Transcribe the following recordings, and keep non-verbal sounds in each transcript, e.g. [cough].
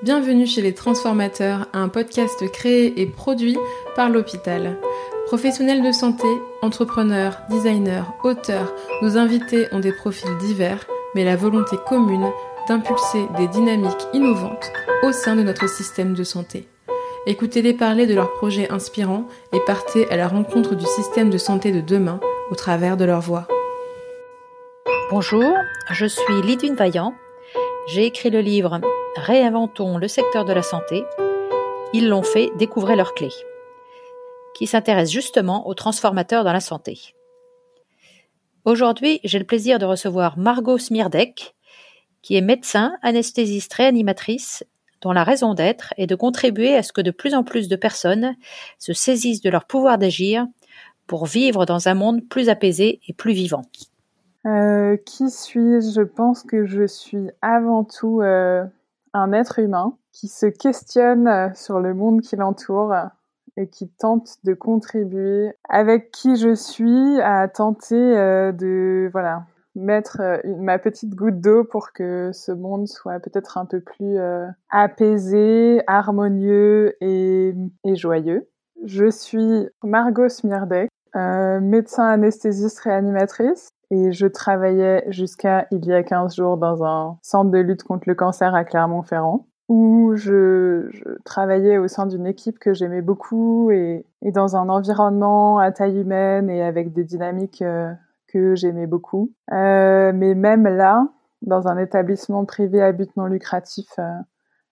Bienvenue chez les Transformateurs, un podcast créé et produit par l'hôpital. Professionnels de santé, entrepreneurs, designers, auteurs, nos invités ont des profils divers, mais la volonté commune d'impulser des dynamiques innovantes au sein de notre système de santé. Écoutez-les parler de leurs projets inspirants et partez à la rencontre du système de santé de demain au travers de leur voix. Bonjour, je suis Lidwine Vaillant. J'ai écrit le livre Réinventons le secteur de la santé. Ils l'ont fait, découvrez leurs clés, qui s'intéresse justement aux transformateurs dans la santé. Aujourd'hui, j'ai le plaisir de recevoir Margot Smirdek, qui est médecin, anesthésiste réanimatrice, dont la raison d'être est de contribuer à ce que de plus en plus de personnes se saisissent de leur pouvoir d'agir pour vivre dans un monde plus apaisé et plus vivant. Euh, qui suis-je? Je pense que je suis avant tout euh, un être humain qui se questionne euh, sur le monde qui l'entoure et qui tente de contribuer avec qui je suis à tenter euh, de voilà mettre euh, ma petite goutte d'eau pour que ce monde soit peut-être un peu plus apaisé, harmonieux et, et, joyeux. Je suis Margot Smirdek, médecin anesthésiste réanimatrice et je travaillais jusqu'à il y a 15 jours dans un centre de lutte contre le cancer à Clermont-Ferrand où je, travaillais au sein d'une équipe que j'aimais beaucoup et, dans un environnement à taille humaine et avec des dynamiques euh, que j'aimais beaucoup. Euh, mais même là, dans un établissement privé à but non lucratif, euh,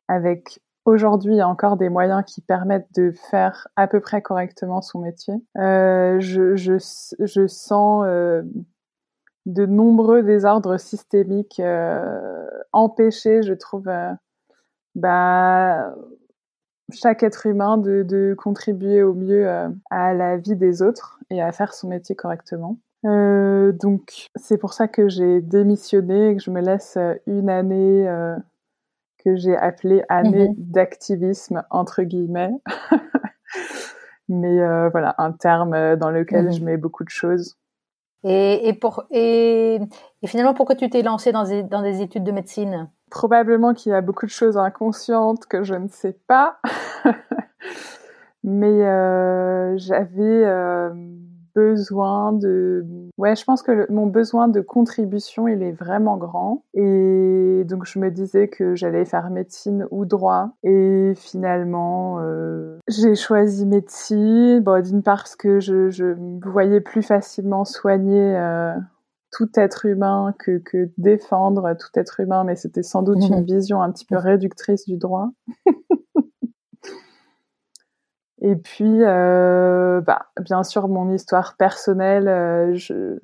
avec aujourd'hui encore des moyens qui permettent de faire à peu près correctement son métier, je, sens de nombreux désordres systémiques euh, empêchés, je trouve, euh, bah, chaque être humain de, de contribuer au mieux euh, à la vie des autres et à faire son métier correctement. Euh, donc c'est pour ça que j'ai démissionné et que je me laisse une année euh, que j'ai appelée année mmh d'activisme entre guillemets. [laughs] Mais euh, voilà, un terme dans lequel mmh je mets beaucoup de choses. Et, et, pour, et, et finalement, pourquoi tu t'es lancée dans des, dans des études de médecine? Probablement qu'il y a beaucoup de choses inconscientes que je ne sais pas. [laughs] Mais euh, j'avais euh, besoin de... Ouais, je pense que le, mon besoin de contribution, il est vraiment grand. Et donc, je me disais que j'allais faire médecine ou droit. Et finalement, euh, j'ai choisi médecine. Bon, d'une part parce que je, je voyais plus facilement soigner euh, tout être humain que, que défendre tout être humain, mais c'était sans doute mmh. une [laughs] vision un petit peu réductrice du droit. [laughs] Et puis, euh, bah, bien sûr, mon histoire personnelle, euh, je,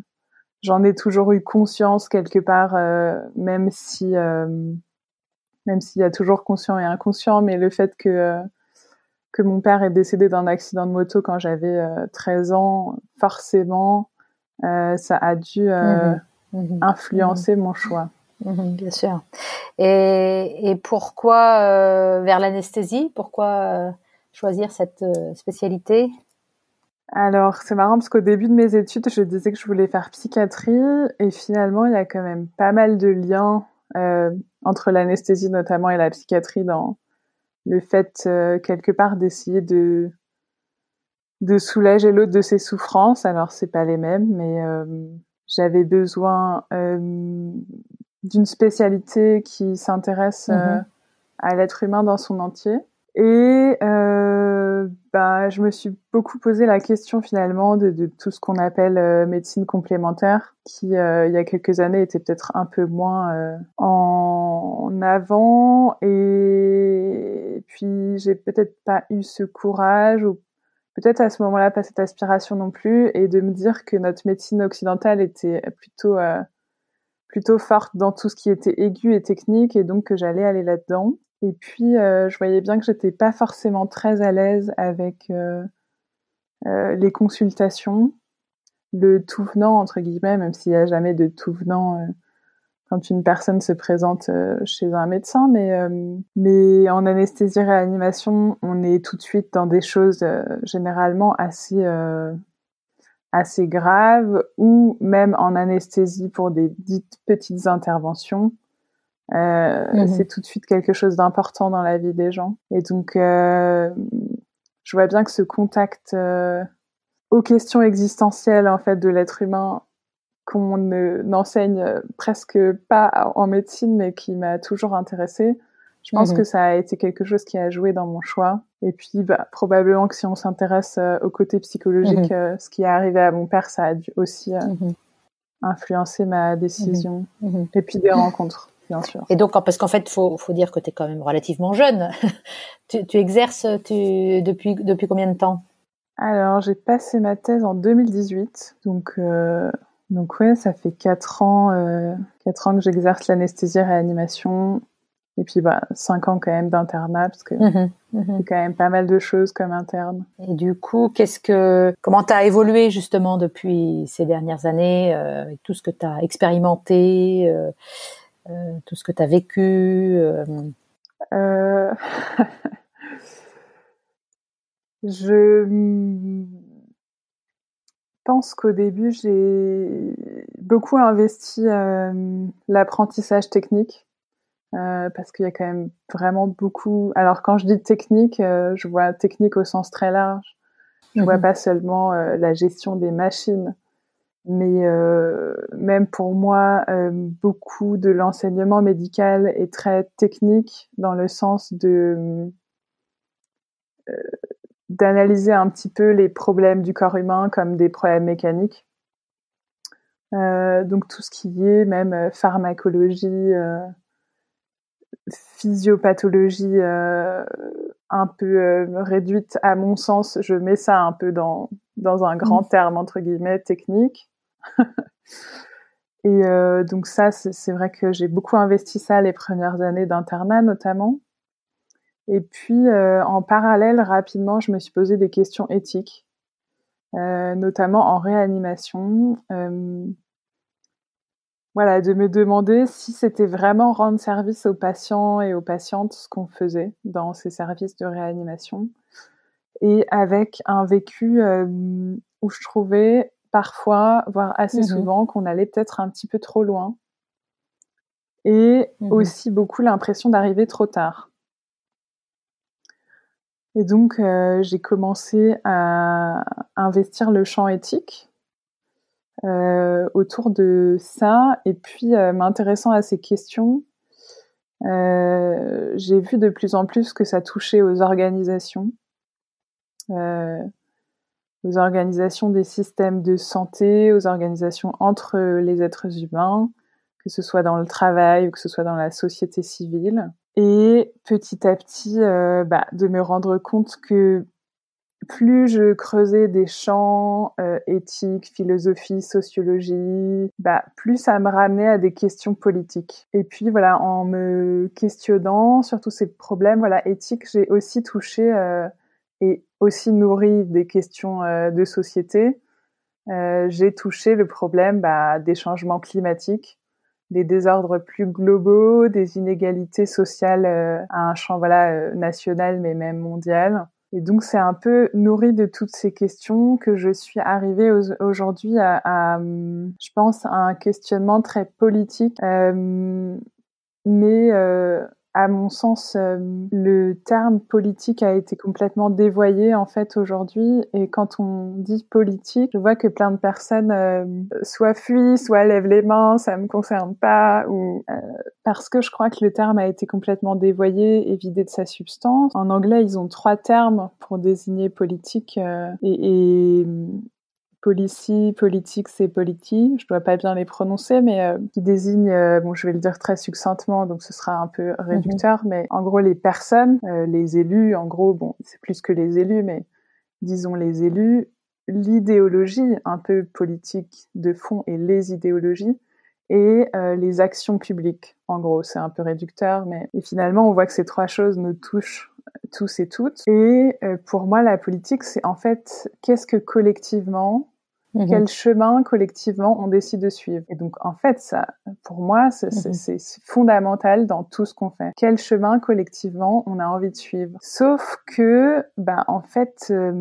j'en ai toujours eu conscience quelque part, euh, même si, même s'il y a toujours conscient et inconscient, mais le fait que que mon père est décédé d'un accident de moto quand j'avais 13 ans, forcément, ça a dû mmh mmh influencer mmh mon choix. bien sûr. Et, et pourquoi vers l'anesthésie? Pourquoi choisir cette euh, spécialité alors, c'est marrant parce qu'au début de mes études, je disais que je voulais faire psychiatrie et finalement, il y a quand même pas mal de liens euh, entre l'anesthésie notamment et la psychiatrie dans le fait euh, quelque part d'essayer de de soulager l'autre de ses souffrances. Alors, c'est pas les mêmes, mais euh, j'avais besoin d'une spécialité qui s'intéresse mmh à l'être humain dans son entier. Et euh, bah, je me suis beaucoup posé la question finalement de, tout ce qu'on appelle euh, médecine complémentaire, qui euh, il y a quelques années était peut-être un peu moins euh, en avant. Et puis j'ai peut-être pas eu ce courage ou peut-être à ce moment-là pas cette aspiration non plus, et de me dire que notre médecine occidentale était plutôt euh, plutôt forte dans tout ce qui était aigu et technique, et donc que j'allais aller là-dedans. Et puis, euh, je voyais bien que j'étais pas forcément très à l'aise avec euh, euh, les consultations, le tout venant entre guillemets, même s'il n'y a jamais de tout venant quand une personne se présente chez un médecin. Mais, mais en anesthésie réanimation, on est tout de suite dans des choses généralement assez assez graves, ou même en anesthésie pour des dites petites interventions mhm. c'est tout de suite quelque chose d'important dans la vie des gens. Et donc, je vois bien que ce contact aux questions existentielles en fait de l'être humain qu'on n'enseigne presque pas en médecine, mais qui m'a toujours intéressée. Je pense mhm. que ça a été quelque chose qui a joué dans mon choix. Et puis, bah, probablement que si on s'intéresse euh, au côté psychologique, mhm. euh, ce qui est arrivé à mon père, ça a dû aussi euh, influencer ma décision. Et puis des rencontres, bien sûr. Et donc, parce qu'en fait, faut, faut dire que tu es quand même relativement jeune. [laughs] tu, tu, exerces tu, depuis, depuis combien de temps? Alors, j'ai passé ma thèse en 2018. Donc, donc ouais, ça fait quatre ans, quatre ans que j'exerce l'anesthésie réanimation et puis, bah, cinq ans quand même d'internat, parce que mmh mmh c'est quand même pas mal de choses comme interne. Et du coup, qu'est-ce que, comment t'as évolué justement depuis ces dernières années, euh, avec tout ce que t'as expérimenté, euh, euh, tout ce que t'as vécu euh... [laughs] Je pense qu'au début, j'ai beaucoup investi l'apprentissage technique. Euh, parce qu'il y a quand même vraiment beaucoup. Alors quand je dis technique, euh, je vois technique au sens très large. Je ne vois mhm. pas seulement euh, la gestion des machines, mais même pour moi, beaucoup de l'enseignement médical est très technique dans le sens de d'analyser un petit peu les problèmes du corps humain comme des problèmes mécaniques. donc tout ce qui est même pharmacologie physiopathologie euh, un peu euh, réduite à mon sens, je mets ça un peu dans, dans un grand mmh. terme entre guillemets technique. [laughs] Et euh, donc ça, c'est vrai que j'ai beaucoup investi ça les premières années d'internat notamment. Et puis en parallèle, rapidement, je me suis posé des questions éthiques, notamment en réanimation voilà, de me demander si c'était vraiment rendre service aux patients et aux patientes ce qu'on faisait dans ces services de réanimation. Et avec un vécu euh, où je trouvais parfois, voire assez mmh souvent, qu'on allait peut-être un petit peu trop loin. Et mmh aussi beaucoup l'impression d'arriver trop tard. Et donc, euh, j'ai commencé à investir le champ éthique euh, autour de ça. Et puis, euh, m'intéressant à ces questions, j'ai vu de plus en plus que ça touchait aux organisations, aux organisations des systèmes de santé, aux organisations entre les êtres humains, que ce soit dans le travail ou que ce soit dans la société civile. Et petit à petit, bah, de me rendre compte que plus je creusais des champs euh, éthiques, philosophie, sociologie, bah, plus ça me ramenait à des questions politiques. Et puis voilà, en me questionnant sur tous ces problèmes voilà, éthiques, j'ai aussi touché euh, et aussi nourri des questions euh, de société. j'ai touché le problème bah, des changements climatiques, des désordres plus globaux, des inégalités sociales à un champ voilà, national mais même mondial. Et donc, c'est un peu nourri de toutes ces questions que je suis arrivée aujourd'hui à, je pense, à un questionnement très politique, euh, mais euh, à mon sens, euh, le terme politique a été complètement dévoyé en fait aujourd'hui. Et quand on dit politique, je vois que plein de personnes euh, soit fuient, soit lèvent les mains, ça me concerne pas, ou euh, parce que je crois que le terme a été complètement dévoyé et vidé de sa substance. En anglais, ils ont trois termes pour désigner politique et, et policy, politique, c'est politi, je dois pas bien les prononcer, mais euh, qui désigne, euh, bon, je vais le dire très succinctement, donc ce sera un peu réducteur, mhm. mais en gros les personnes, euh, les élus, en gros, bon, c'est plus que les élus, mais disons les élus, l'idéologie un peu politique de fond et les idéologies et les actions publiques. En gros, c'est un peu réducteur, mais et finalement, on voit que ces trois choses nous touchent tous et toutes. Et pour moi, la politique, c'est en fait qu'est-ce que collectivement Mmh quel chemin collectivement on décide de suivre. Et donc en fait, ça, pour moi, c'est mmh fondamental dans tout ce qu'on fait. Quel chemin collectivement on a envie de suivre. Sauf que, bah en fait, euh,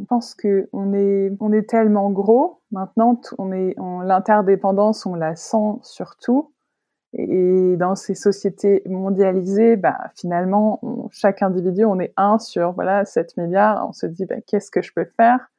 je pense que on est, on est tellement gros maintenant, on est, on, l'interdépendance, on la sent surtout. Et dans ces sociétés mondialisées, bah, finalement, chaque individu, on est un sur voilà 7 milliards. On se dit bah, qu'est-ce que je peux faire?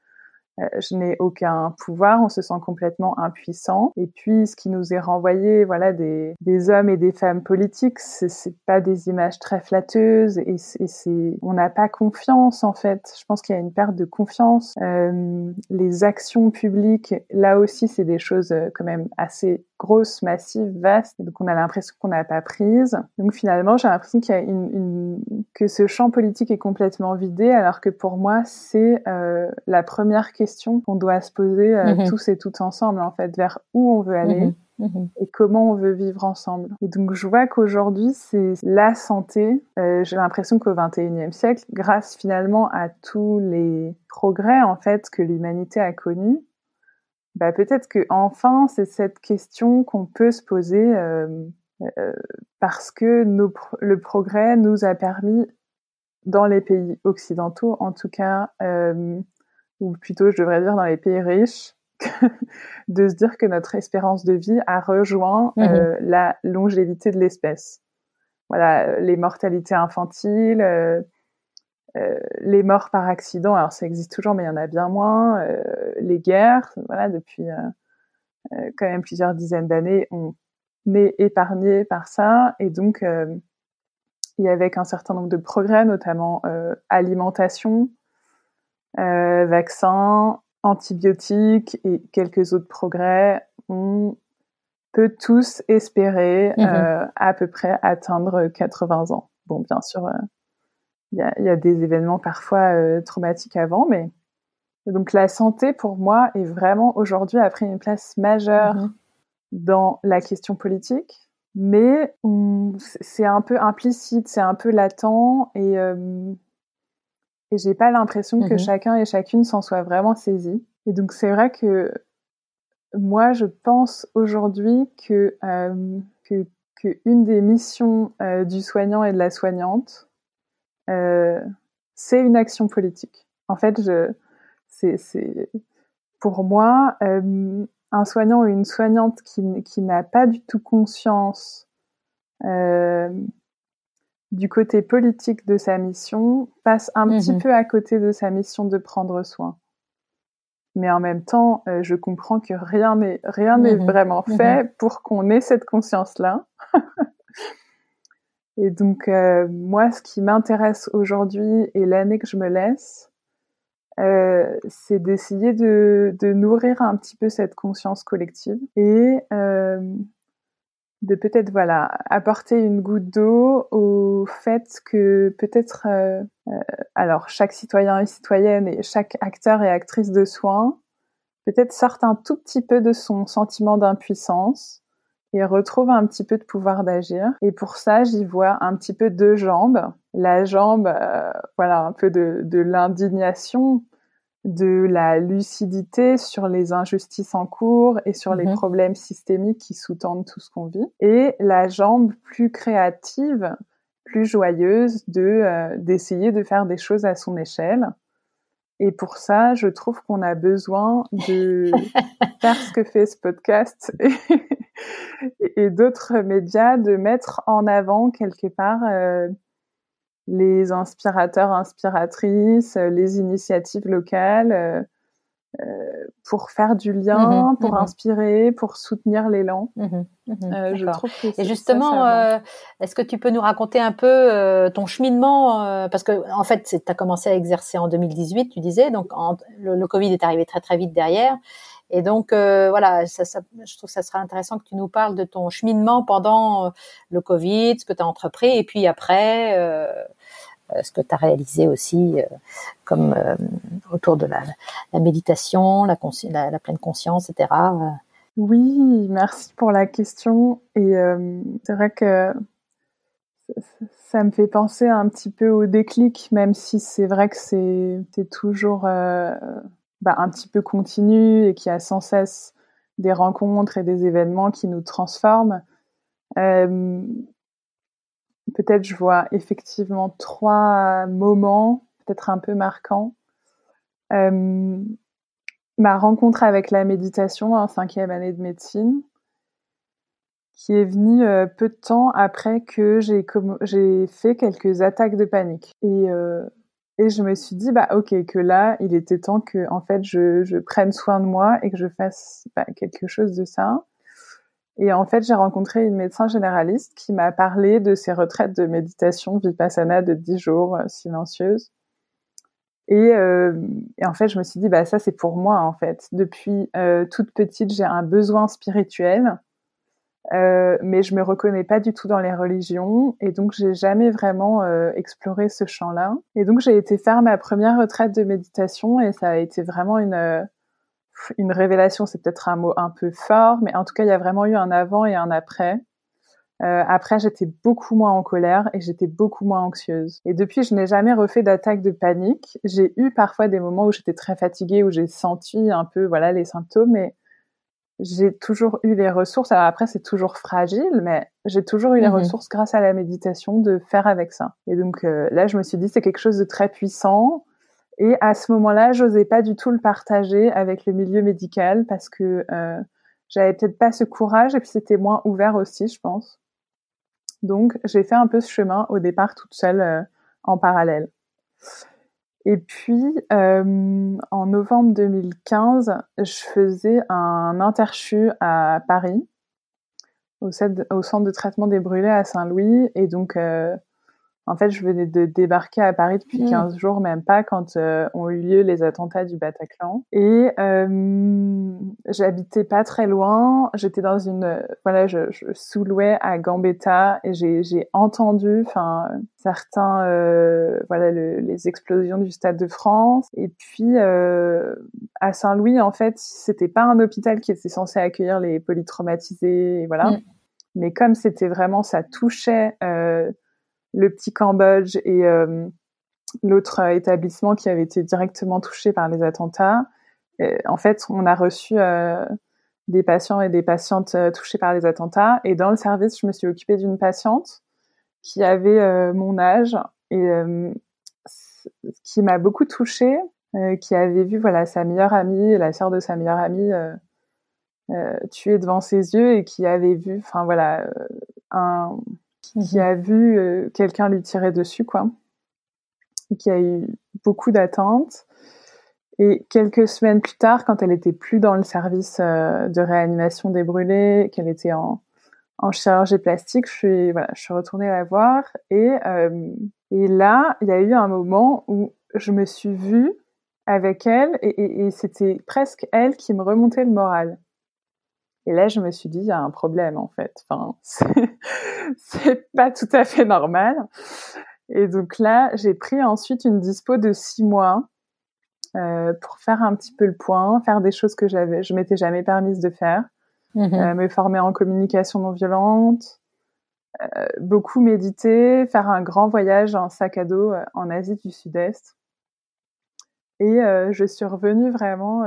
Je n'ai aucun pouvoir, on se sent complètement impuissant. Et puis, ce qui nous est renvoyé, voilà, des, des hommes et des femmes politiques, c'est pas des images très flatteuses et c'est, on n'a pas confiance en fait. Je pense qu'il y a une perte de confiance. Euh, les actions publiques, là aussi, c'est des choses euh, quand même assez grosses, massives, vastes. donc, on a l'impression qu'on n'a pas prise. Donc, finalement, j'ai l'impression qu'il y a une, une, que ce champ politique est complètement vidé, alors que pour moi, c'est euh, la première question qu'on doit se poser euh, mhm. tous et toutes ensemble, en fait, vers où on veut aller. Mhm. Mhm. et comment on veut vivre ensemble. Et donc je vois qu'aujourd'hui, c'est la santé. Euh, j'ai l'impression qu'au XXIe siècle, grâce finalement à tous les progrès en fait que l'humanité a connus, bah, peut-être que enfin c'est cette question qu'on peut se poser euh, parce que le progrès nous a permis dans les pays occidentaux, en tout cas, ou plutôt je devrais dire dans les pays riches, [laughs] de se dire que notre espérance de vie a rejoint euh, la longévité de l'espèce. Voilà, les mortalités infantiles, euh, euh, les morts par accident, alors ça existe toujours, mais il y en a bien moins. les guerres, voilà, depuis quand même plusieurs dizaines d'années, on est épargné par ça, et donc il y avait un certain nombre de progrès, notamment alimentation, euh, vaccins, antibiotiques et quelques autres progrès, on peut tous espérer mhm. euh, à peu près atteindre 80 ans. Bon, bien sûr, euh, il y, a, y, a, des événements parfois euh, traumatiques avant, mais donc la santé pour moi est vraiment aujourd'hui a pris une place majeure mhm. dans la question politique, mais c'est un peu implicite, c'est un peu latent et et j'ai pas l'impression que mmh chacun et chacune s'en soit vraiment saisi. Et donc c'est vrai que moi je pense aujourd'hui que, euh, que, que une des missions euh, du soignant et de la soignante euh, c'est une action politique. En fait, je c'est c'est pour moi euh, un soignant ou une soignante qui qui n'a pas du tout conscience euh, du côté politique de sa mission passe un petit mhm. peu à côté de sa mission de prendre soin. Mais en même temps, euh, je comprends que rien n'est rien n'est mhm. vraiment mhm. fait pour qu'on ait cette conscience-là. [laughs] et donc euh, moi, ce qui m'intéresse aujourd'hui et l'année que je me laisse, euh, c'est d'essayer de, nourrir un petit peu cette conscience collective et de peut-être voilà apporter une goutte d'eau au fait que peut-être euh, euh, alors chaque citoyen et citoyenne et chaque acteur et actrice de soins peut-être sorte un tout petit peu de son sentiment d'impuissance et retrouve un petit peu de pouvoir d'agir et pour ça j'y vois un petit peu deux jambes la jambe euh, voilà un peu de, de l'indignation de la lucidité sur les injustices en cours et sur les mhm. problèmes systémiques qui sous-tendent tout ce qu'on vit, et la jambe plus créative, plus joyeuse de euh, d'essayer de faire des choses à son échelle. Et pour ça, je trouve qu'on a besoin de [laughs] faire ce que fait ce podcast [laughs] et, d'autres médias, de mettre en avant quelque part euh, les inspirateurs, inspiratrices, euh, les initiatives locales euh, pour faire du lien, mhm, pour mhm. inspirer, pour soutenir l'élan. Mhm, je trouve que Et justement, est-ce que tu peux nous raconter un peu ton cheminement Parce que en fait, tu as commencé à exercer en 2018, tu disais, donc le, Covid est arrivé très très vite derrière. Et donc voilà, ça, ça, je trouve que ça serait intéressant que tu nous parles de ton cheminement pendant le Covid, ce que tu as entrepris, et puis après, euh, ce que tu as réalisé aussi euh, comme euh, autour de la, méditation, la, la, pleine conscience, etc. Oui, merci pour la question. Et c'est vrai que ça me fait penser un petit peu au déclic, même si c'est vrai que c'est toujours bah, un petit peu continu et qu'il y a sans cesse des rencontres et des événements qui nous transforment peut-être je vois effectivement trois moments, peut-être un peu marquants. Euh, ma rencontre avec la méditation en cinquième année de médecine. qui est venu peu de temps après que j'ai fait quelques attaques de panique et je me suis dit bah ok que là il était temps que en fait je, je prenne soin de moi et que je fasse bah, quelque chose de ça et en fait, j'ai rencontré une médecin généraliste qui m'a parlé de ses retraites de méditation vipassana de 10 jours euh, silencieuses. Et, euh, et, en fait, je me suis dit, bah ça c'est pour moi en fait. Depuis euh, toute petite, j'ai un besoin spirituel, euh, mais je me reconnais pas du tout dans les religions, et donc j'ai jamais vraiment euh, exploré ce champ-là. Et donc j'ai été faire ma première retraite de méditation, et ça a été vraiment une euh, une révélation, c'est peut-être un mot un peu fort, mais en tout cas, il y a vraiment eu un avant et un après. Euh, après, j'étais beaucoup moins en colère et j'étais beaucoup moins anxieuse. Et depuis, je n'ai jamais refait d'attaque de panique. J'ai eu parfois des moments où j'étais très fatiguée, où j'ai senti un peu, voilà, les symptômes, mais j'ai toujours eu les ressources. Alors après, c'est toujours fragile, mais j'ai toujours eu les mhm. ressources grâce à la méditation de faire avec ça. Et donc euh, là, je me suis dit, c'est quelque chose de très puissant. Et à ce moment-là, j'osais pas du tout le partager avec le milieu médical parce que euh, j'avais peut-être pas ce courage et puis c'était moins ouvert aussi, je pense. Donc j'ai fait un peu ce chemin au départ toute seule euh, en parallèle. Et puis euh, en novembre 2015, je faisais un interchu à Paris au, centre de traitement des brûlés à Saint-Louis. Et donc euh, en fait, je venais de débarquer à Paris depuis 15 mmh. jours, même pas, quand euh, ont eu lieu les attentats du Bataclan. Et euh, j'habitais pas très loin. J'étais dans une, voilà, je, je sous-louais à Gambetta et j'ai entendu, enfin, certains, euh, voilà, les explosions du Stade de France. Et puis euh, à Saint-Louis, en fait, c'était pas un hôpital qui était censé accueillir les polytraumatisés, voilà. Mmh. Mais comme c'était vraiment, ça touchait euh, le petit Cambodge et euh, l'autre établissement qui avait été directement touché par les attentats. en fait, on a reçu euh, des patients et des patientes euh, touchés par les attentats. Et dans le service, je me suis occupée d'une patiente qui avait mon âge et qui m'a beaucoup touchée, qui avait vu voilà sa meilleure amie, la sœur de sa meilleure amie, tuée devant ses yeux et qui avait vu, enfin voilà, un qui a vu euh, quelqu'un lui tirer dessus, quoi. Et qui a eu beaucoup d'attentes. Et quelques semaines plus tard, quand elle était plus dans le service euh, de réanimation des brûlés, qu'elle était en, chirurgie plastique, je suis, retournée la voir. Et, euh, et là, il y a eu un moment où je me suis vue avec elle et c'était presque elle qui me remontait le moral. Et là, je me suis dit, il y a un problème en fait. Enfin, [laughs] c'est pas tout à fait normal. Et donc là, j'ai pris ensuite une dispo de six mois euh, pour faire un petit peu le point, faire des choses que j'avais, je m'étais jamais permise de faire, mmh euh, me former en communication non violente, euh, beaucoup méditer, faire un grand voyage en sac à dos en Asie du Sud-Est. Et je suis revenue vraiment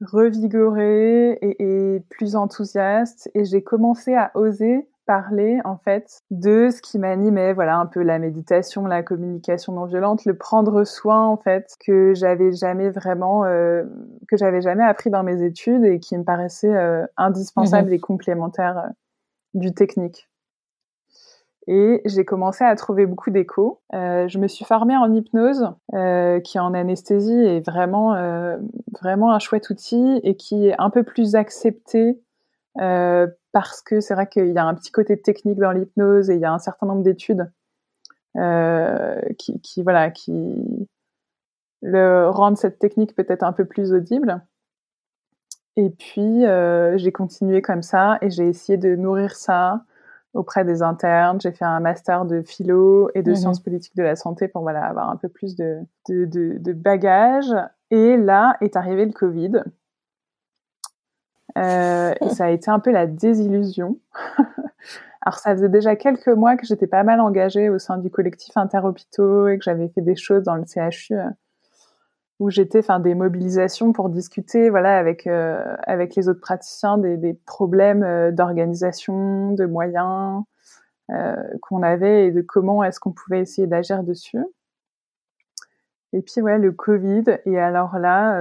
revigorée et, plus enthousiaste. Et j'ai commencé à oser parler en fait de ce qui m'animait. Voilà un peu la méditation la communication non violente le prendre soin en fait que j'avais jamais vraiment euh, que j'avais jamais appris dans mes études et qui me paraissait euh, indispensable mmh et complémentaire euh, du technique et j'ai commencé à trouver beaucoup d'échos. Euh, je me suis formée en hypnose, euh, qui en anesthésie est vraiment, euh, vraiment un chouette outil et qui est un peu plus accepté euh, parce que c'est vrai qu'il y a un petit côté technique dans l'hypnose et il y a un certain nombre d'études qui, qui, voilà, qui le rendent cette technique peut-être un peu plus audible. Et puis j'ai continué comme ça et j'ai essayé de nourrir ça auprès des internes. J'ai fait un master de philo et de mmh sciences politiques de la santé pour voilà avoir un peu plus de, de, de, de bagages. Et là est arrivé le Covid. Euh, et ça a été un peu la désillusion. [laughs] Alors ça faisait déjà quelques mois que j'étais pas mal engagée au sein du collectif Interhôpitaux et que j'avais fait des choses dans le CHU où j'étais, enfin, des mobilisations pour discuter, voilà, avec euh, avec les autres praticiens des, des problèmes euh, d'organisation, de moyens euh, qu'on avait et de comment est-ce qu'on pouvait essayer d'agir dessus. Et puis ouais, le Covid. Et alors là,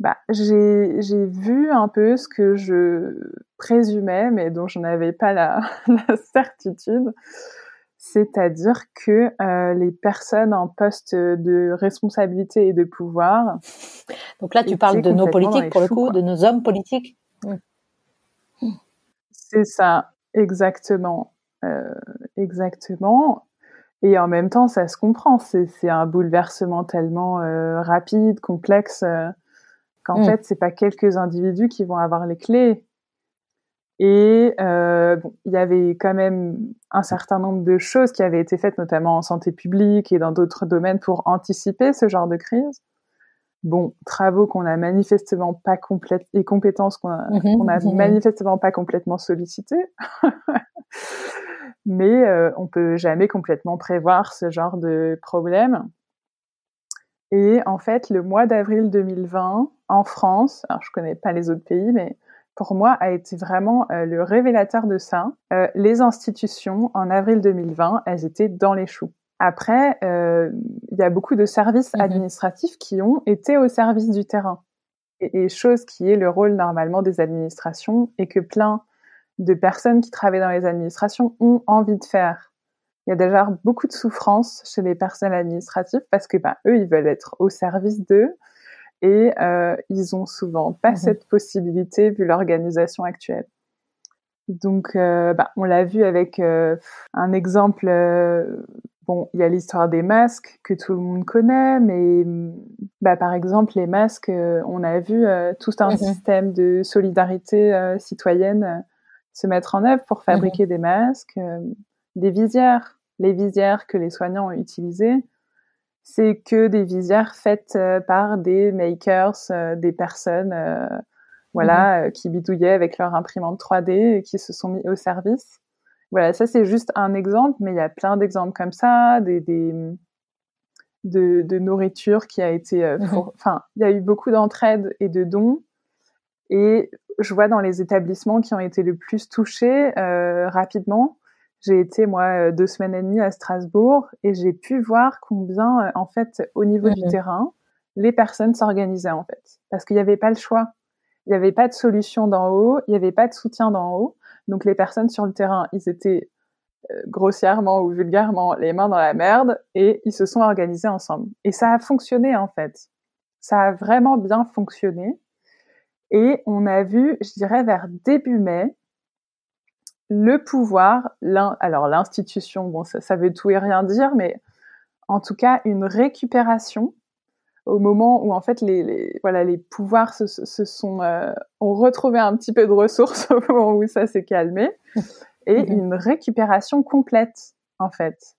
bah, j'ai vu un peu ce que je présumais, mais dont je n'avais pas la [laughs] certitude, c'est-à-dire que euh, les personnes en poste de responsabilité et de pouvoir. Donc là, tu parles de nos politiques pour le coup, de nos hommes politiques. Mmh. C'est ça, exactement, euh, exactement. Et en même temps, ça se comprend. C'est un bouleversement tellement euh, rapide, complexe, qu'en mmh. fait, c'est pas quelques individus qui vont avoir les clés. Et euh, bon, il y avait quand même un certain nombre de choses qui avaient été faites, notamment en santé publique et dans d'autres domaines, pour anticiper ce genre de crise. Bon, travaux qu'on a manifestement pas complètement et compétences qu'on a, mmh a mmh manifestement pas complètement sollicités. [laughs] Mais euh, on peut jamais complètement prévoir ce genre de problème. Et en fait, le mois d'avril 2020, en France, alors je connais pas les autres pays, mais pour moi, a été vraiment euh, le révélateur de ça. Euh, les institutions, en avril 2020, elles étaient dans les choux. Après, euh, il y a beaucoup de services mhm. administratifs qui ont été au service du terrain. Et, et, chose qui est le rôle normalement des administrations et que plein de personnes qui travaillent dans les administrations ont envie de faire. Il y a déjà beaucoup de souffrance chez les personnes administratives parce que bah, eux, ils veulent être au service d'eux et euh, ils ont souvent pas mmh cette possibilité vu l'organisation actuelle. Donc, euh, bah, on l'a vu avec euh, un exemple. Euh, bon, il y a l'histoire des masques que tout le monde connaît, mais bah, par exemple, les masques, euh, on a vu tout un mmh système de solidarité citoyenne se mettre en œuvre pour mmh fabriquer des masques, des visières. Les visières que les soignants ont utilisées, c'est que des visières faites euh, par des makers, euh, des personnes euh, voilà, mhm. qui bidouillaient avec leur imprimante 3D et qui se sont mis au service. Voilà, ça c'est juste un exemple, mais il y a plein d'exemples comme ça, des, des de, de, nourriture qui a été, mhm. enfin, il y a eu beaucoup d'entraide et de dons. Et je vois dans les établissements qui ont été le plus touchés rapidement, j'ai été moi euh, deux semaines et demie à Strasbourg et j'ai pu voir combien euh, en fait au niveau du mmh terrain les personnes s'organisaient en fait parce qu'il n'y avait pas le choix. Il n'y avait pas de solution d'en haut, il n'y avait pas de soutien d'en haut. Donc les personnes sur le terrain, ils étaient euh, grossièrement ou vulgairement les mains dans la merde et ils se sont organisés ensemble. Et ça a fonctionné en fait. Ça a vraiment bien fonctionné. Et on a vu, je dirais vers début mai, le pouvoir, alors l'institution, bon, ça, veut tout et rien dire, mais en tout cas une récupération au moment où en fait les, voilà les pouvoirs se, sont euh, ont retrouvé un petit peu de ressources [laughs] au moment où ça s'est calmé et mhm. une récupération complète en fait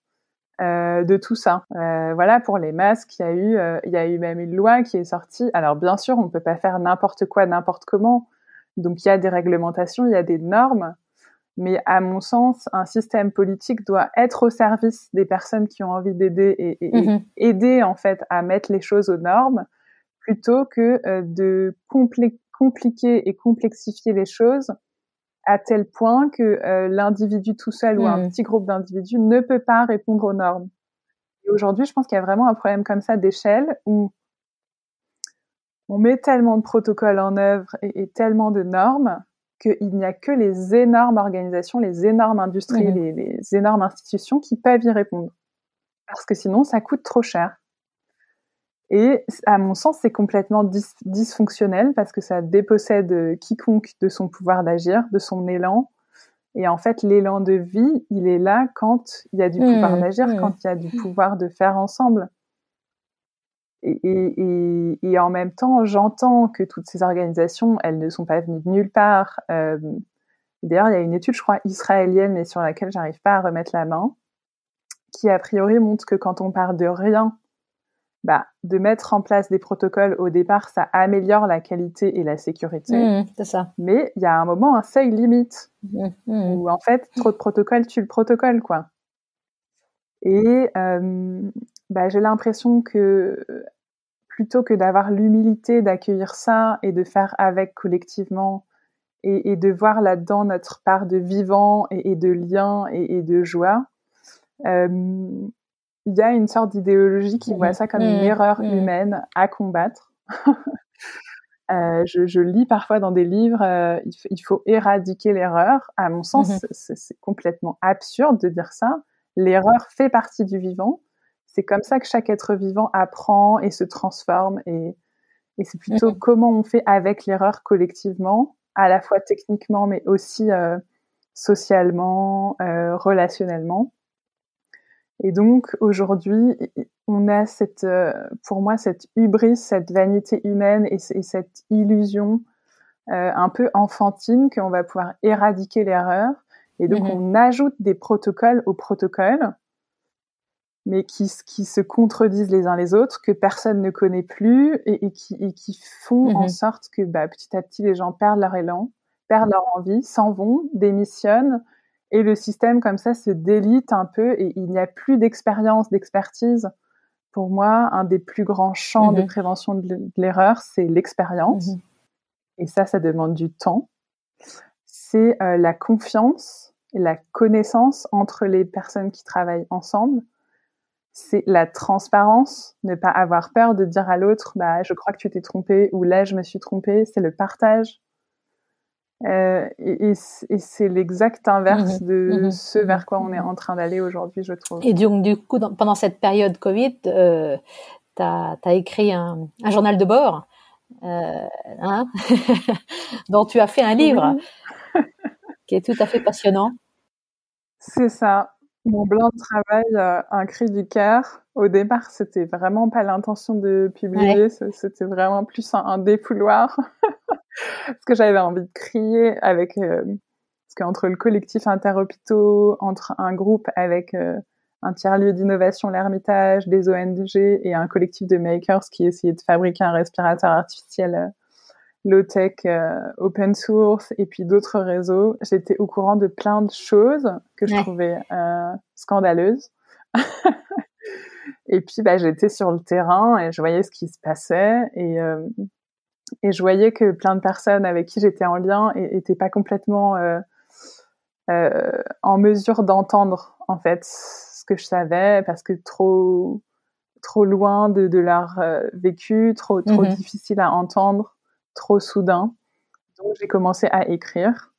euh, de tout ça. Euh, voilà pour les masques, il y a eu il y a eu même une loi qui est sortie. Alors bien sûr, on ne peut pas faire n'importe quoi n'importe comment. Donc il y a des réglementations, il y a des normes, mais à mon sens, un système politique doit être au service des personnes qui ont envie d'aider et, et, mhm. aider en fait à mettre les choses aux normes, plutôt que euh, de compliquer et complexifier les choses à tel point que euh, l'individu tout seul ou un mhm. petit groupe d'individus ne peut pas répondre aux normes. Et aujourd'hui, je pense qu'il y a vraiment un problème comme ça d'échelle où on met tellement de protocoles en œuvre et, et tellement de normes qu'il n'y a que les énormes organisations, les énormes industries, les, énormes institutions qui peuvent y répondre. Parce que sinon, ça coûte trop cher. Et à mon sens, c'est complètement dysfonctionnel parce que ça dépossède quiconque de son pouvoir d'agir, de son élan. Et en fait, l'élan de vie, il est là quand il y a du pouvoir d'agir, quand il y a du pouvoir de faire ensemble. Et, et, et, en même temps, j'entends que toutes ces organisations, elles ne sont pas venues de nulle part. Euh, D'ailleurs, il y a une étude, je crois, israélienne, mais sur laquelle j'arrive pas à remettre la main, qui a priori montre que quand on part de rien, bah, de mettre en place des protocoles au départ, ça améliore la qualité et la sécurité. Mmh, c'est ça. Mais il y a un moment un seuil limite mmh, mmh. où en fait, trop de protocoles tue le protocole, quoi. Et euh, bah, j'ai l'impression que plutôt que d'avoir l'humilité d'accueillir ça et de faire avec collectivement et, et de voir là-dedans notre part de vivant et, et de lien et, et, de joie, euh, il y a une sorte d'idéologie qui voit ça comme une mmh. erreur mmh. humaine à combattre. [laughs] Euh, je, je, lis parfois dans des livres, euh, il, il, faut éradiquer l'erreur. À mon sens, mmh c'est complètement absurde de dire ça. L'erreur fait partie du vivant. C'est comme ça que chaque être vivant apprend et se transforme. Et, et c'est plutôt mmh comment on fait avec l'erreur collectivement, à la fois techniquement, mais aussi euh, socialement, euh, relationnellement. Et donc aujourd'hui, on a cette, euh, pour moi, cette hubris, cette vanité humaine et, cette illusion un peu enfantine qu'on va pouvoir éradiquer l'erreur. Et donc mm-hmm. on ajoute des protocoles au protocole, mais qui, qui se contredisent les uns les autres, que personne ne connaît plus et, et qui, et qui font en mm-hmm. sorte que bah, petit à petit les gens perdent leur élan, perdent leur envie, s'en vont, démissionnent et le système, comme ça, se délite un peu et il n'y a plus d'expérience, d'expertise. Pour moi, un des plus grands champs de mhm. prévention de l'erreur, c'est l'expérience. Mhm. Et ça, ça demande du temps. C'est euh, la confiance la connaissance entre les personnes qui travaillent ensemble. C'est la transparence, ne pas avoir peur de dire à l'autre, bah, je crois que tu t'es trompé ou là, je me suis trompé. C'est le partage euh, et, c'est l'exact inverse mmh de mmh ce vers quoi on est en train d'aller aujourd'hui, je trouve. Et donc, du coup, pendant cette période Covid, euh, tu as, écrit un, un, journal de bord euh, hein [laughs] dont tu as fait un livre qui est tout à fait passionnant. C'est ça. Mon blanc de travail, euh, un cri du cœur. Au départ, c'était vraiment pas l'intention de publier, c'était vraiment plus un, un défouloir. [laughs] parce que j'avais envie de crier avec euh, parce qu'entre le collectif interhôpitaux, entre un groupe avec euh, un tiers-lieu d'innovation, l'Ermitage, des ONG et un collectif de makers qui essayait de fabriquer un respirateur artificiel euh, low-tech, open source et puis d'autres réseaux. J'étais au courant de plein de choses que je trouvais scandaleuses. [laughs] et puis bah, j'étais sur le terrain et je voyais ce qui se passait et et je voyais que plein de personnes avec qui j'étais en lien n'étaient pas complètement euh, euh, en mesure d'entendre en fait ce que je savais parce que trop trop loin de, de leur euh, vécu, trop trop mhm. difficile à entendre, trop soudain. Donc j'ai commencé à écrire.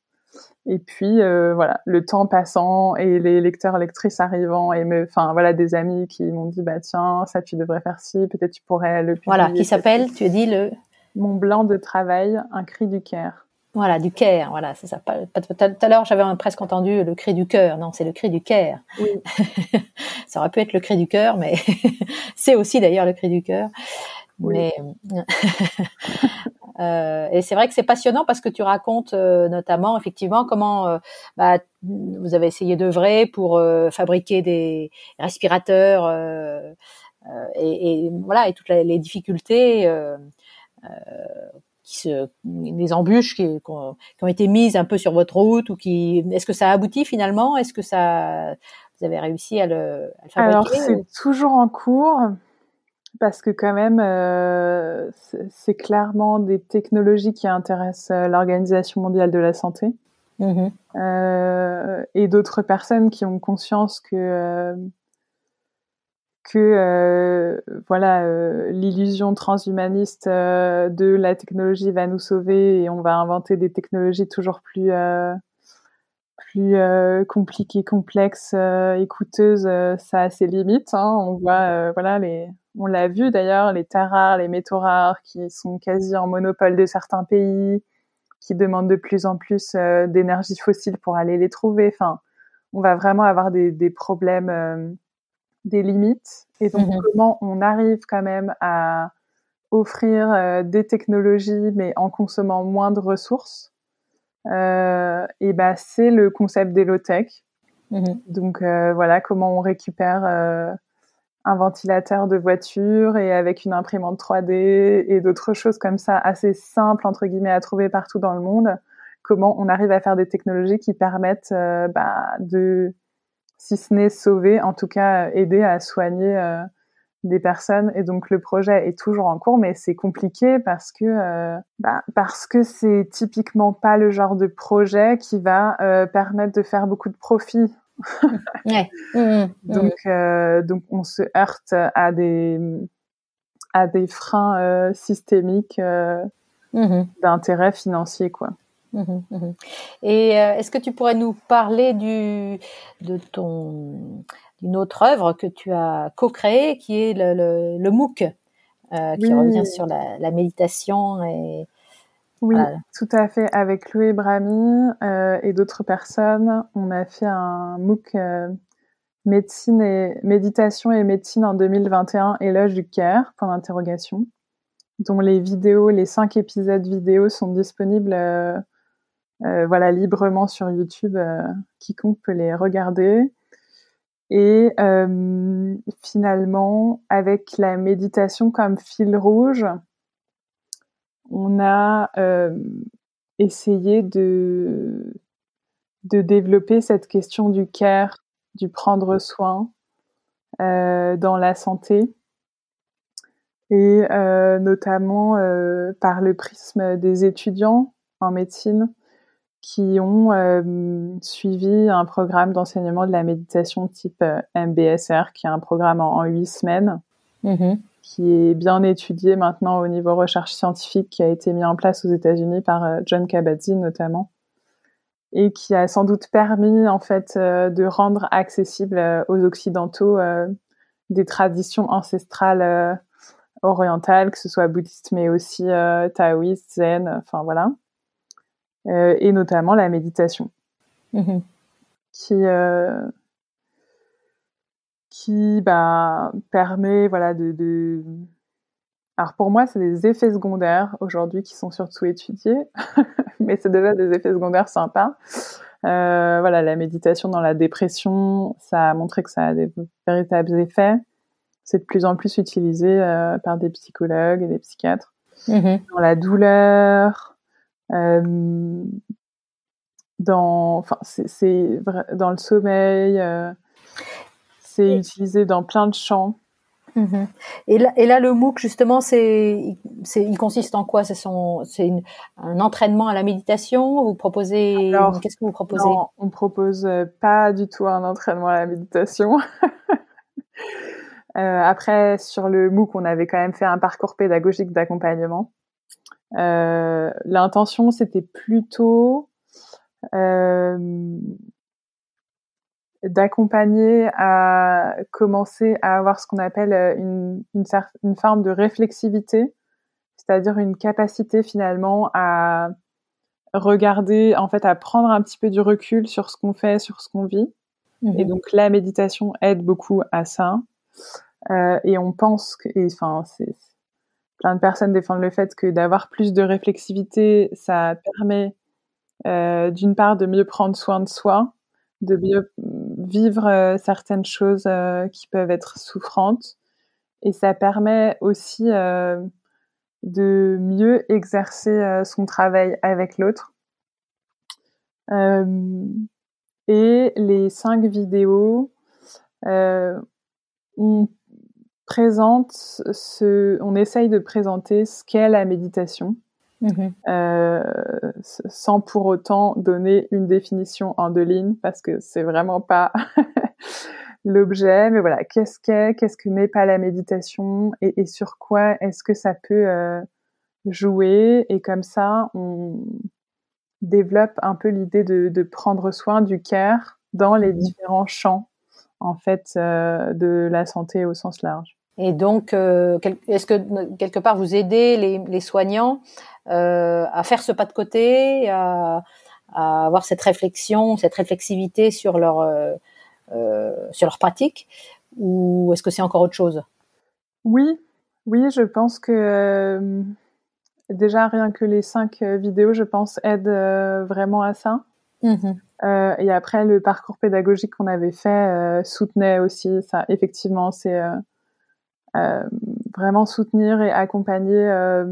Et puis euh, voilà, le temps passant et les lecteurs lectrices arrivant et me, enfin voilà, des amis qui m'ont dit bah tiens ça tu devrais faire ci, peut-être tu pourrais le publier. Voilà, qui s'appelle, tu as dit le mon blanc de travail, un cri du cœur. Voilà, du cœur, voilà, c'est ça. Tout à l'heure, j'avais presque entendu le cri du cœur. Non, c'est le cri du cœur. Oui. [laughs] ça aurait pu être le cri du cœur, mais [laughs] c'est aussi d'ailleurs le cri du cœur. Mais euh, et c'est vrai que c'est passionnant parce que tu racontes euh, notamment effectivement comment euh, bah, vous avez essayé d'œuvrer pour fabriquer des respirateurs et, et, voilà et toutes les difficultés qui se, des embûches qui, qui, ont, été mises un peu sur votre route ou qui, est-ce que ça a abouti finalement? Est-ce que ça, vous avez réussi à le, à le fabriquer Alors c'est toujours en cours parce que quand même, euh, c'est clairement des technologies qui intéressent euh, l'Organisation mondiale de la santé. Mmh euh, et d'autres personnes qui ont conscience que euh, que euh, voilà euh, l'illusion transhumaniste euh, de la technologie va nous sauver et on va inventer des technologies toujours plus plus compliquées, complexes et coûteuses, ça a ses limites. Hein. On voit voilà les on l'a vu d'ailleurs les terres rares, les métaux rares qui sont quasi en monopole de certains pays, qui demandent de plus en plus d'énergie fossile pour aller les trouver. Enfin, on va vraiment avoir des, des problèmes des limites et donc mmh comment on arrive quand même à offrir euh, des technologies mais en consommant moins de ressources. Euh, et bah c'est le concept d'Elotech. Mmh donc euh, voilà comment on récupère euh, un ventilateur de voiture et avec une imprimante 3D et d'autres choses comme ça assez simples entre guillemets à trouver partout dans le monde. Comment on arrive à faire des technologies qui permettent bah, de si ce n'est sauver, en tout cas aider à soigner euh, des personnes. Et donc le projet est toujours en cours, mais c'est compliqué parce que euh, bah, parce que c'est typiquement pas le genre de projet qui va euh, permettre de faire beaucoup de profit. Ouais. [laughs] Mmh, mmh, mmh. donc donc on se heurte à des à des freins systémiques mmh d'intérêt financier, quoi. Mmh Et est-ce que tu pourrais nous parler du, de ton, d'une autre œuvre que tu as co-créée, qui est le, le, MOOC, qui revient sur la, la méditation et oui, tout à fait. Avec Chloé Brami euh, et d'autres personnes, on a fait un MOOC euh, médecine et méditation et médecine en 2021, éloge du care, point d'interrogation, dont les vidéos, les cinq épisodes vidéo sont disponibles, euh, voilà, librement sur YouTube. quiconque peut les regarder. Et finalement, avec la méditation comme fil rouge, on a euh, essayé de, développer cette question du care, du prendre soin euh, dans la santé et euh, notamment par le prisme des étudiants en médecine qui ont suivi un programme d'enseignement de la méditation type MBSR, qui est un programme en huit semaines. Mmh qui est bien étudié maintenant au niveau recherche scientifique, qui a été mis en place aux États-Unis par euh, John Kabat-Zinn notamment, et qui a sans doute permis en fait euh, de rendre accessible euh, aux occidentaux des traditions ancestrales orientales, que ce soit bouddhiste mais aussi taoïste, zen, enfin voilà, et notamment la méditation, mmh qui qui bah, permet voilà de, de... alors pour moi c'est des effets secondaires aujourd'hui qui sont surtout étudiés [laughs] mais c'est déjà des effets secondaires sympas. Euh, voilà la méditation dans la dépression ça a montré que ça a des véritables effets. C'est de plus en plus utilisé euh, par des psychologues et des psychiatres. Mmh dans la douleur euh, dans enfin c'est dans le sommeil c'est utilisé dans plein de champs. Mhm. Et, là, et là, le MOOC, justement, c'est, il consiste en quoi? C'est c'est un entraînement à la méditation? Vous proposez Qu'est-ce que vous proposez? Non, on propose euh, pas du tout un entraînement à la méditation. [laughs] euh, après, sur le MOOC, on avait quand même fait un parcours pédagogique d'accompagnement. Euh, l'intention, c'était plutôt euh, d'accompagner à commencer à avoir ce qu'on appelle euh, une, une, une, forme de réflexivité, c'est-à-dire une capacité finalement à regarder, en fait, à prendre un petit peu du recul sur ce qu'on fait, sur ce qu'on vit. Mmh et donc la méditation aide beaucoup à ça. Euh, et on pense que, enfin, c'est plein de personnes défendent le fait que d'avoir plus de réflexivité, ça permet euh, d'une part de mieux prendre soin de soi, de mieux vivre euh, certaines choses euh, qui peuvent être souffrantes. Et ça permet aussi euh, de mieux exercer son travail avec l'autre. et les cinq vidéos, on présente ce, on essaye de présenter ce qu'est la méditation. Mmh euh, sans pour autant donner une définition en deux lignes parce que c'est vraiment pas [laughs] l'objet. Mais voilà, qu'est-ce qu'est, qu'est-ce que n'est pas la méditation et, et sur quoi est-ce que ça peut euh, jouer? Et comme ça, on développe un peu l'idée de, de prendre soin du care dans les mmh différents champs en fait euh, de la santé au sens large. Et donc, est-ce que quelque part vous aidez les, les soignants à faire ce pas de côté, à, à, avoir cette réflexion, cette réflexivité sur leur euh, euh, sur leur pratique, ou est-ce que c'est encore autre chose? Oui, oui, je pense que euh, déjà rien que les cinq vidéos, je pense, aident vraiment à ça. Mmh euh, et après, le parcours pédagogique qu'on avait fait euh, soutenait aussi ça. Effectivement, c'est euh, vraiment soutenir et accompagner euh,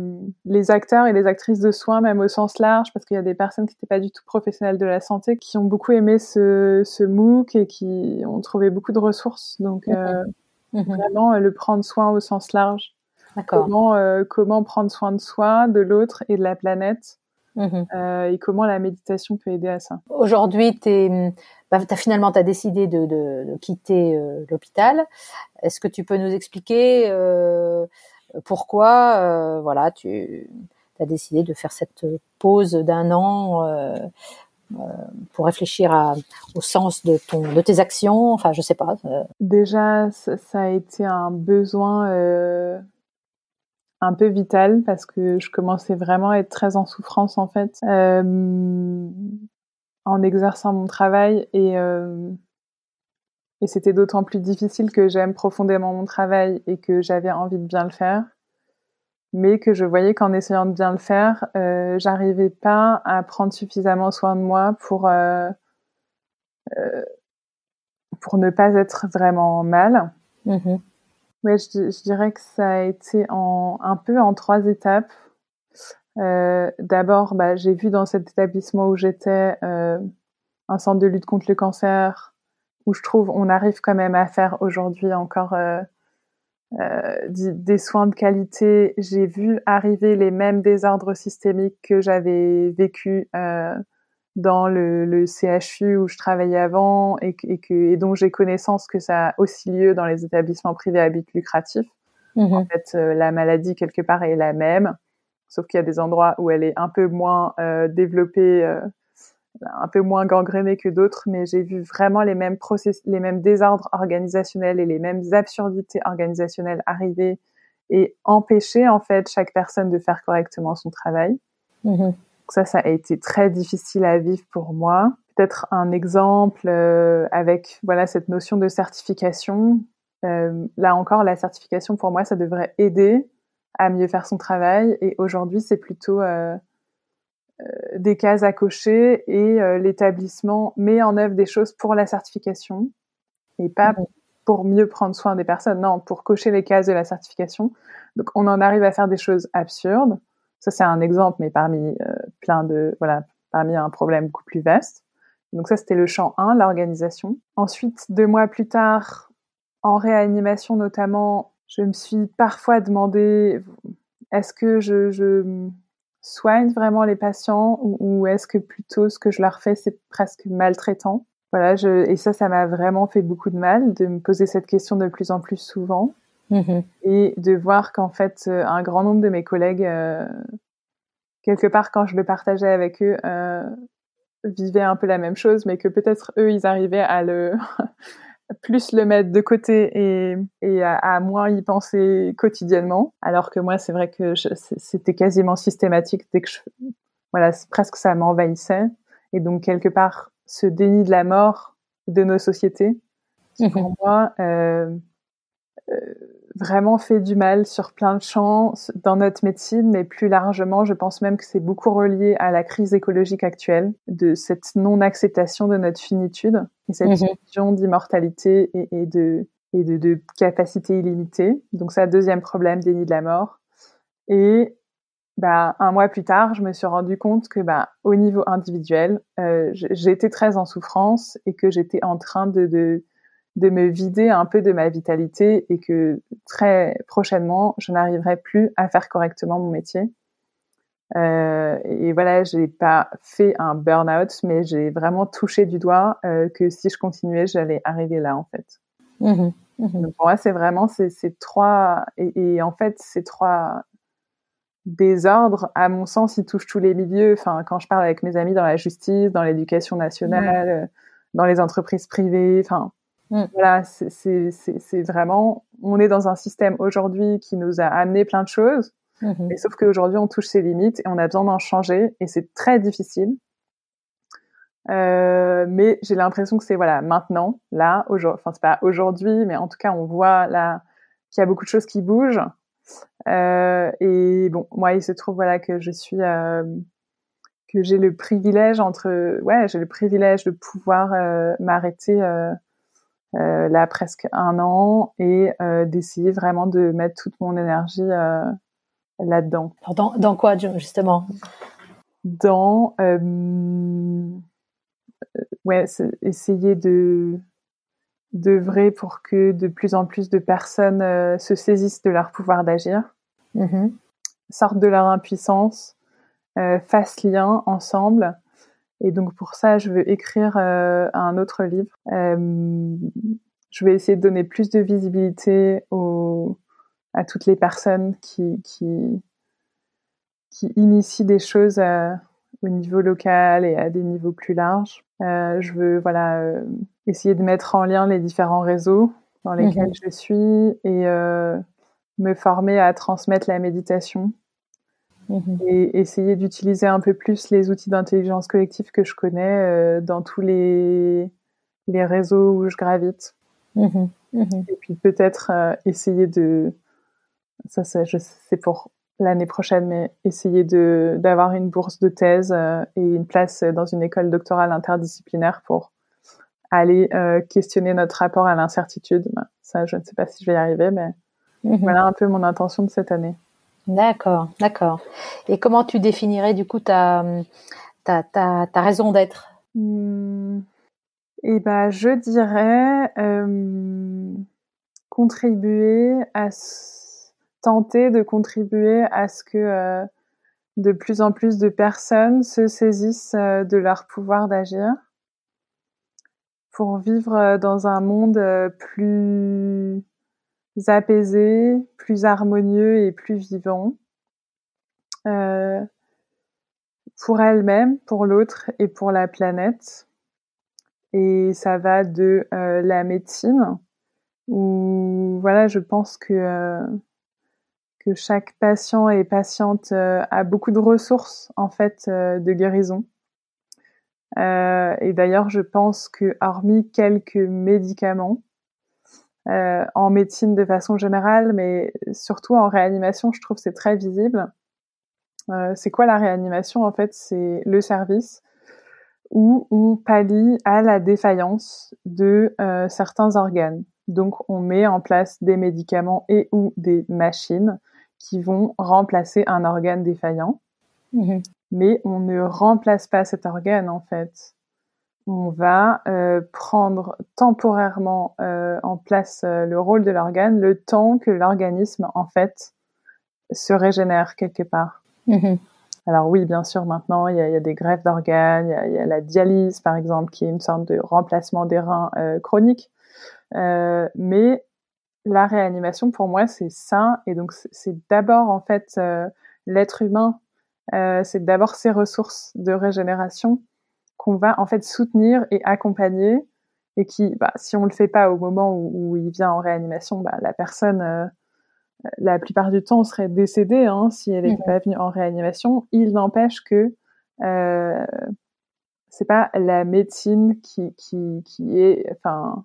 les acteurs et les actrices de soins, même au sens large, parce qu'il y a des personnes qui n'étaient pas du tout professionnelles de la santé, qui ont beaucoup aimé ce, ce MOOC et qui ont trouvé beaucoup de ressources. Donc, euh, mhm. vraiment, le prendre soin au sens large. Comment, comment prendre soin de soi, de l'autre et de la planète. Mhm. et comment la méditation peut aider à ça. Aujourd'hui, tu es bah, finalement as décidé de, quitter euh, l'hôpital. Est-ce que tu peux nous expliquer euh, pourquoi euh, voilà tu tu as décidé de faire cette pause d'un an pour réfléchir au sens de, ton, de tes actions? Enfin, je sais pas. Déjà, ça, a été un besoin un peu vital parce que je commençais vraiment à être très en souffrance en fait en exerçant mon travail et et c'était d'autant plus difficile que j'aime profondément mon travail et que j'avais envie de bien le faire, mais que je voyais qu'en essayant de bien le faire, euh, j'arrivais pas à prendre suffisamment soin de moi pour euh, euh, pour ne pas être vraiment mal. Mmh ouais, je, dirais que ça a été en, un peu en trois étapes. Euh, D'abord, bah, j'ai vu dans cet établissement où j'étais euh, un centre de lutte contre le cancer, où je trouve on arrive quand même à faire aujourd'hui encore euh, euh, des soins de qualité. J'ai vu arriver les mêmes désordres systémiques que j'avais vécu euh, dans le, le, CHU où je travaillais avant et, et, que, et dont j'ai connaissance que ça a aussi lieu dans les établissements privés à but lucratif. Mmh en fait, la maladie quelque part est la même, sauf qu'il y a des endroits où elle est un peu moins euh, développée euh, un peu moins gangréné que d'autres, mais j'ai vu vraiment les mêmes process, les mêmes désordres organisationnels et les mêmes absurdités organisationnelles arriver et empêcher en fait chaque personne de faire correctement son travail. Mmh ça, ça a été très difficile à vivre pour moi. Peut-être un exemple euh, avec voilà cette notion de certification. Euh, là encore, la certification pour moi, ça devrait aider à mieux faire son travail. Et aujourd'hui, c'est plutôt euh, euh, des cases à cocher et euh, l'établissement met en œuvre des choses pour la certification et pas pour mieux prendre soin des personnes, non, pour cocher les cases de la certification. Donc on en arrive à faire des choses absurdes. Ça c'est un exemple, mais parmi euh, plein de voilà, parmi un problème beaucoup plus vaste. Donc ça c'était le champ 1, l'organisation. Ensuite, deux mois plus tard, en réanimation notamment, je me suis parfois demandé est-ce que je, je soigne vraiment les patients ou, est-ce que plutôt ce que je leur fais c'est presque maltraitant? Voilà, je, et ça, ça m'a vraiment fait beaucoup de mal de me poser cette question de plus en plus souvent. Mmh et de voir qu'en fait euh, un grand nombre de mes collègues, euh, quelque part quand je le partageais avec eux, euh, vivaient un peu la même chose, mais que peut-être eux ils arrivaient à le [laughs] plus le mettre de côté et, et à, moins y penser quotidiennement. Alors que moi, c'est vrai que c'était quasiment systématique dès que je, voilà, presque ça m'envahissait. Et donc quelque part, ce déni de la mort de nos sociétés, pour mmh moi, euh, vraiment fait du mal sur plein de champs dans notre médecine, mais plus largement, je pense même que c'est beaucoup relié à la crise écologique actuelle, de cette non-acceptation de notre finitude et cette mmh vision d'immortalité et, et, de, et de, de, capacité illimitée. Donc ça, deuxième problème, déni de la mort. Et bah, un mois plus tard, je me suis rendu compte que bah, au niveau individuel, euh, j'étais très en souffrance et que j'étais en train de, de de me vider un peu de ma vitalité et que très prochainement, je n'arriverai plus à faire correctement mon métier. Euh, et voilà, j'ai pas fait un burn-out, mais j'ai vraiment touché du doigt euh, que si je continuais, j'allais arriver là, en fait. Mmh mmh Donc pour moi, c'est vraiment ces, ces trois, et, et, en fait, ces trois désordres, à mon sens, ils touchent tous les milieux. Enfin, quand je parle avec mes amis dans la justice, dans l'éducation nationale, euh, dans les entreprises privées, enfin, Mm. Voilà, c'est vraiment, on est dans un système aujourd'hui qui nous a amené plein de choses, mais sauf qu'aujourd'hui on touche ses limites et on a besoin d'en changer et c'est très difficile. Euh, mais j'ai l'impression que c'est voilà maintenant, là, aujourd'hui, enfin c'est pas aujourd'hui, mais en tout cas on voit là qu'il y a beaucoup de choses qui bougent. Euh, et bon, moi il se trouve voilà que je suis euh, que j'ai le privilège entre ouais j'ai le privilège de pouvoir m'arrêter là presque un an et euh, d'essayer vraiment de mettre toute mon énergie euh, là-dedans. Dans, dans quoi justement? Dans ouais, essayer de d'œuvrer pour que de plus en plus de personnes se saisissent de leur pouvoir d'agir, mmh sortent de leur impuissance, fassent lien ensemble et donc pour ça, je veux écrire euh, un autre livre. Euh, je vais essayer de donner plus de visibilité aux, à toutes les personnes qui, qui, qui initie des choses au niveau local et à des niveaux plus larges. je veux voilà essayer de mettre en lien les différents réseaux dans lesquels mhm. je suis et me former à transmettre la méditation Mhm. et essayer d'utiliser un peu plus les outils d'intelligence collective que je connais euh, dans tous les, les réseaux où je gravite. Mhm. Mhm. Et puis peut-être euh, essayer de, ça c'est pour l'année prochaine, mais essayer de d'avoir une bourse de thèse euh, et une place dans une école doctorale interdisciplinaire pour aller questionner notre rapport à l'incertitude. Ben, ça, je ne sais pas si je vais y arriver, mais voilà un peu mon intention de cette année. D'accord, d'accord. Et comment tu définirais du coup ta, ta, ta, raison d'être? Mmh. Eh ben, je dirais euh, contribuer à tenter de contribuer à ce que euh, de plus en plus de personnes se saisissent euh, de leur pouvoir d'agir pour vivre dans un monde plus apaisé, plus harmonieux et plus vivant. Euh, pour elle-même, pour l'autre et pour la planète. Et ça va de euh, la médecine, où voilà, je pense que euh, que chaque patient et patiente a beaucoup de ressources en fait de guérison. et d'ailleurs, je pense que hormis quelques médicaments, euh, en médecine de façon générale, mais surtout en réanimation, je trouve c'est très visible. Euh, c'est quoi la réanimation En fait, c'est le service où on pallie à la défaillance de euh, certains organes. Donc, on met en place des médicaments et ou des machines qui vont remplacer un organe défaillant. Mmh mais on ne remplace pas cet organe, en fait on va euh, prendre temporairement euh, en place euh, le rôle de l'organe le temps que l'organisme en fait se régénère quelque part. Mm-hmm. Alors oui, bien sûr, maintenant il y a, des greffes d'organes, il y, a, la dialyse par exemple, qui est une sorte de remplacement des reins chroniques. mais la réanimation pour moi c'est ça, et donc c'est d'abord en fait l'être humain, c'est d'abord ses ressources de régénération qu'on va en fait soutenir et accompagner et qui, bah, si on le fait pas au moment où, il vient en réanimation, bah, la personne, euh, la plupart du temps, serait décédée hein, si elle n'était pas venue en réanimation. Il n'empêche que euh, c'est pas la médecine qui, qui, qui est, enfin,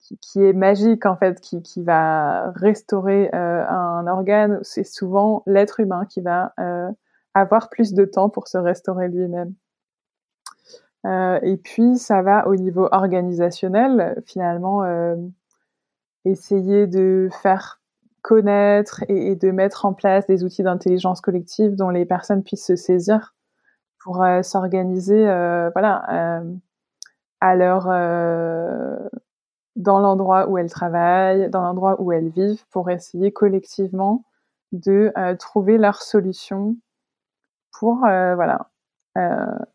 qui, est magique en fait, qui, qui va restaurer euh, un organe. C'est souvent l'être humain qui va euh, avoir plus de temps pour se restaurer lui-même. Euh, et puis, ça va au niveau organisationnel, finalement, euh, essayer de faire connaître et, de mettre en place des outils d'intelligence collective dont les personnes puissent se saisir pour euh, s'organiser, voilà, à leur dans l'endroit où elles travaillent, dans l'endroit où elles vivent, pour essayer collectivement de trouver leur solution pour voilà euh,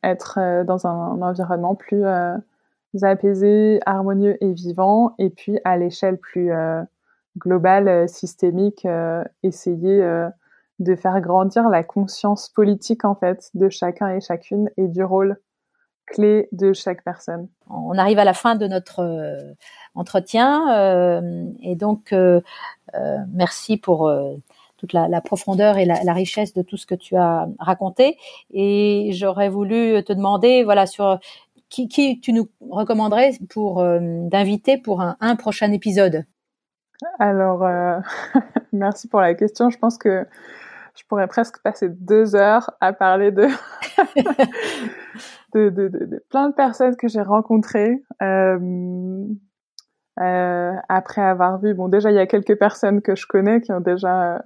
être euh, dans un, environnement plus euh, apaisé, harmonieux et vivant, et puis à l'échelle plus globale, systémique, essayer de faire grandir la conscience politique en fait de chacun et chacune et du rôle clé de chaque personne. On arrive à la fin de notre entretien et donc merci pour toute la, profondeur et la, richesse de tout ce que tu as raconté. Et j'aurais voulu te demander, voilà, sur qui, qui tu nous recommanderais pour euh, d'inviter pour un, un, prochain épisode? Alors, euh, [laughs] merci pour la question. Je pense que je pourrais presque passer deux heures à parler de [laughs] [laughs] de, de, de, plein de personnes que j'ai rencontrées. Euh, euh, après avoir vu, bon déjà il y a quelques personnes que je connais qui ont déjà euh,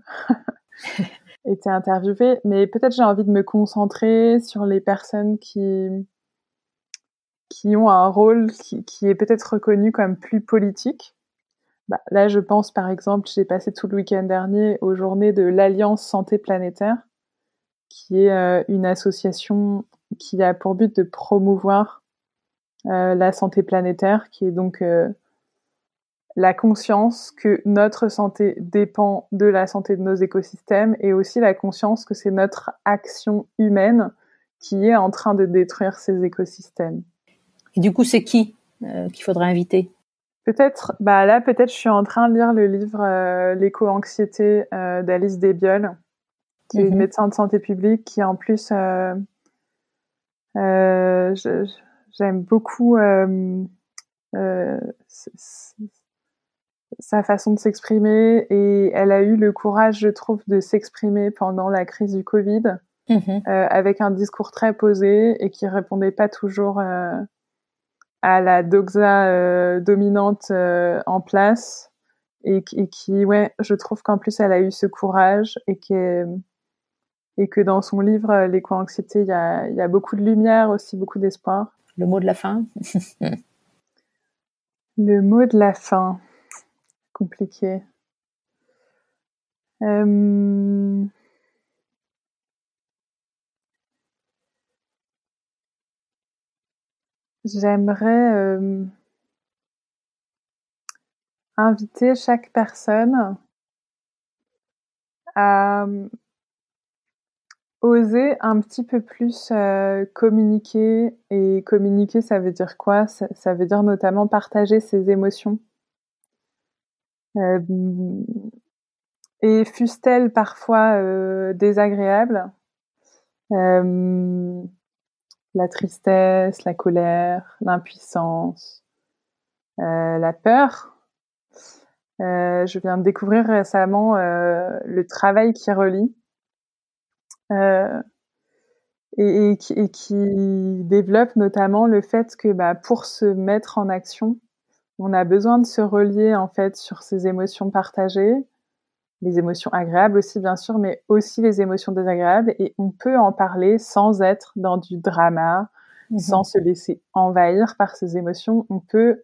[laughs] été interviewées, mais peut-être j'ai envie de me concentrer sur les personnes qui qui ont un rôle qui, qui est peut-être reconnu comme plus politique. Bah, là, je pense par exemple, j'ai passé tout le week-end dernier aux journées de l'Alliance Santé Planétaire, qui est euh, une association qui a pour but de promouvoir euh, la santé planétaire, qui est donc la conscience que notre santé dépend de la santé de nos écosystèmes et aussi la conscience que c'est notre action humaine qui est en train de détruire ces écosystèmes. Et du coup, c'est qui euh, qu'il faudrait inviter? Peut-être, bah là, peut-être, je suis en train de lire le livre euh, L'éco-anxiété euh, d'Alice Desbioles, qui est une mhm. médecin de santé publique, qui en plus, j'aime beaucoup sa façon de s'exprimer et elle a eu le courage, je trouve, de s'exprimer pendant la crise du Covid mhm. euh, avec un discours très posé et qui répondait pas toujours euh, à la doxa euh, dominante en place et, et, qui, ouais, je trouve qu'en plus elle a eu ce courage et que et que dans son livre L'éco-anxiété, il y a, y a beaucoup de lumière aussi, beaucoup d'espoir. Le mot de la fin? Le mot de la fin compliqué. Euh, j'aimerais euh, inviter chaque personne à euh, oser un petit peu plus communiquer. Et communiquer, ça veut dire quoi? Ça, veut dire notamment partager ses émotions. Euh, et fussent-elles parfois euh, désagréables? Euh, La tristesse, la colère, l'impuissance, la peur. je viens de découvrir récemment le travail qui relie et, qui, développe notamment le fait que bah, pour se mettre en action, on a besoin de se relier en fait sur ces émotions partagées, les émotions agréables aussi bien sûr, mais aussi les émotions désagréables. Et on peut en parler sans être dans du drama, mmh sans se laisser envahir par ces émotions. On peut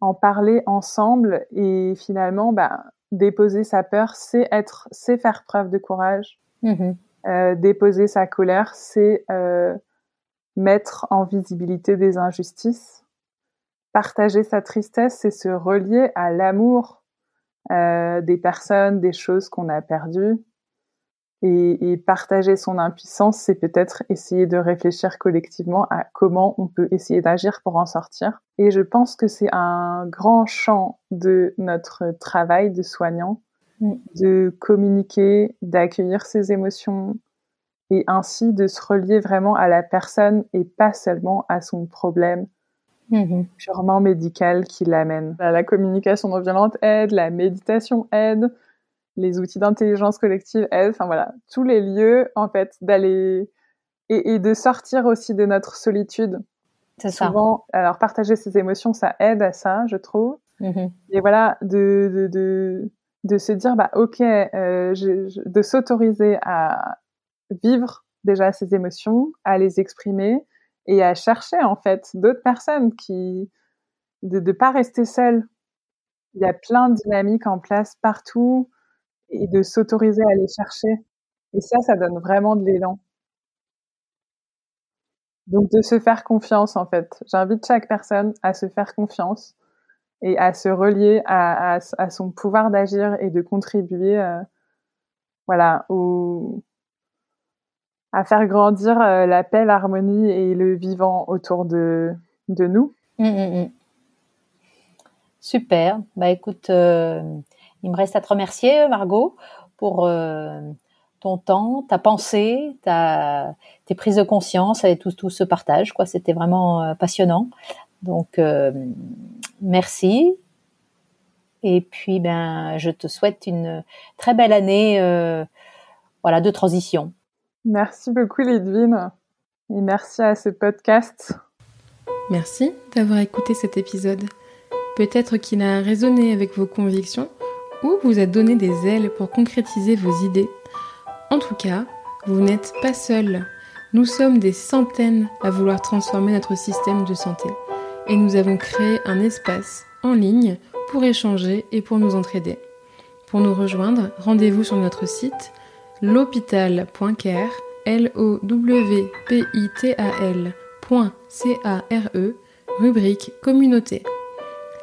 en parler ensemble et finalement, bah, déposer sa peur, c'est être, c'est faire preuve de courage. Mmh euh, déposer sa colère, c'est euh, mettre en visibilité des injustices partager sa tristesse, c'est se relier à l'amour euh, des personnes, des choses qu'on a perdues. Et, et, partager son impuissance, c'est peut-être essayer de réfléchir collectivement à comment on peut essayer d'agir pour en sortir. Et je pense que c'est un grand champ de notre travail de soignant, de communiquer, d'accueillir ses émotions et ainsi de se relier vraiment à la personne et pas seulement à son problème, Mmh purement médical qui l'amène. La, communication non violente aide, la méditation aide, les outils d'intelligence collective aident, enfin voilà, tous les lieux en fait d'aller et, de sortir aussi de notre solitude. C'est souvent, alors partager ses émotions, ça aide à ça, je trouve. Mmh et voilà, de, de, de, de, se dire, bah ok, euh, je, de s'autoriser à vivre déjà ses émotions, à les exprimer, et à chercher en fait d'autres personnes qui de ne pas rester seule. Il y a plein de dynamiques en place partout et de s'autoriser à les chercher. Et ça, ça donne vraiment de l'élan. Donc de se faire confiance en fait. J'invite chaque personne à se faire confiance et à se relier à, à, son pouvoir d'agir et de contribuer euh, voilà, au, à faire grandir euh, la paix, l'harmonie et le vivant autour de, nous. Mmh, mmh, mmh. Super. Bah écoute, euh, il me reste à te remercier, Margot, pour euh, ton temps, ta pensée, ta, tes prises de conscience et tout, tout ce partage. Quoi, c'était vraiment passionnant. Donc, merci. Et puis, ben, je te souhaite une très belle année, voilà, de transition. Merci beaucoup Lidvine et merci à ce podcast. Merci d'avoir écouté cet épisode. Peut-être qu'il a résonné avec vos convictions ou vous a donné des ailes pour concrétiser vos idées. En tout cas, vous n'êtes pas seul. Nous sommes des centaines à vouloir transformer notre système de santé et nous avons créé un espace en ligne pour échanger et pour nous entraider. Pour nous rejoindre, rendez-vous sur notre site l'hôpital.care, L-O-W-P-I-T-A-L.C-A-R-E, rubrique communauté.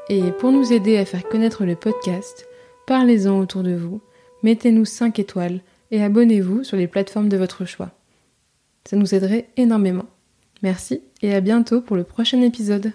Et pour nous aider à faire connaître le podcast, parlez-en autour de vous, mettez-nous 5 étoiles et abonnez-vous sur les plateformes de votre choix. Ça nous aiderait énormément. Merci et à bientôt pour le prochain épisode.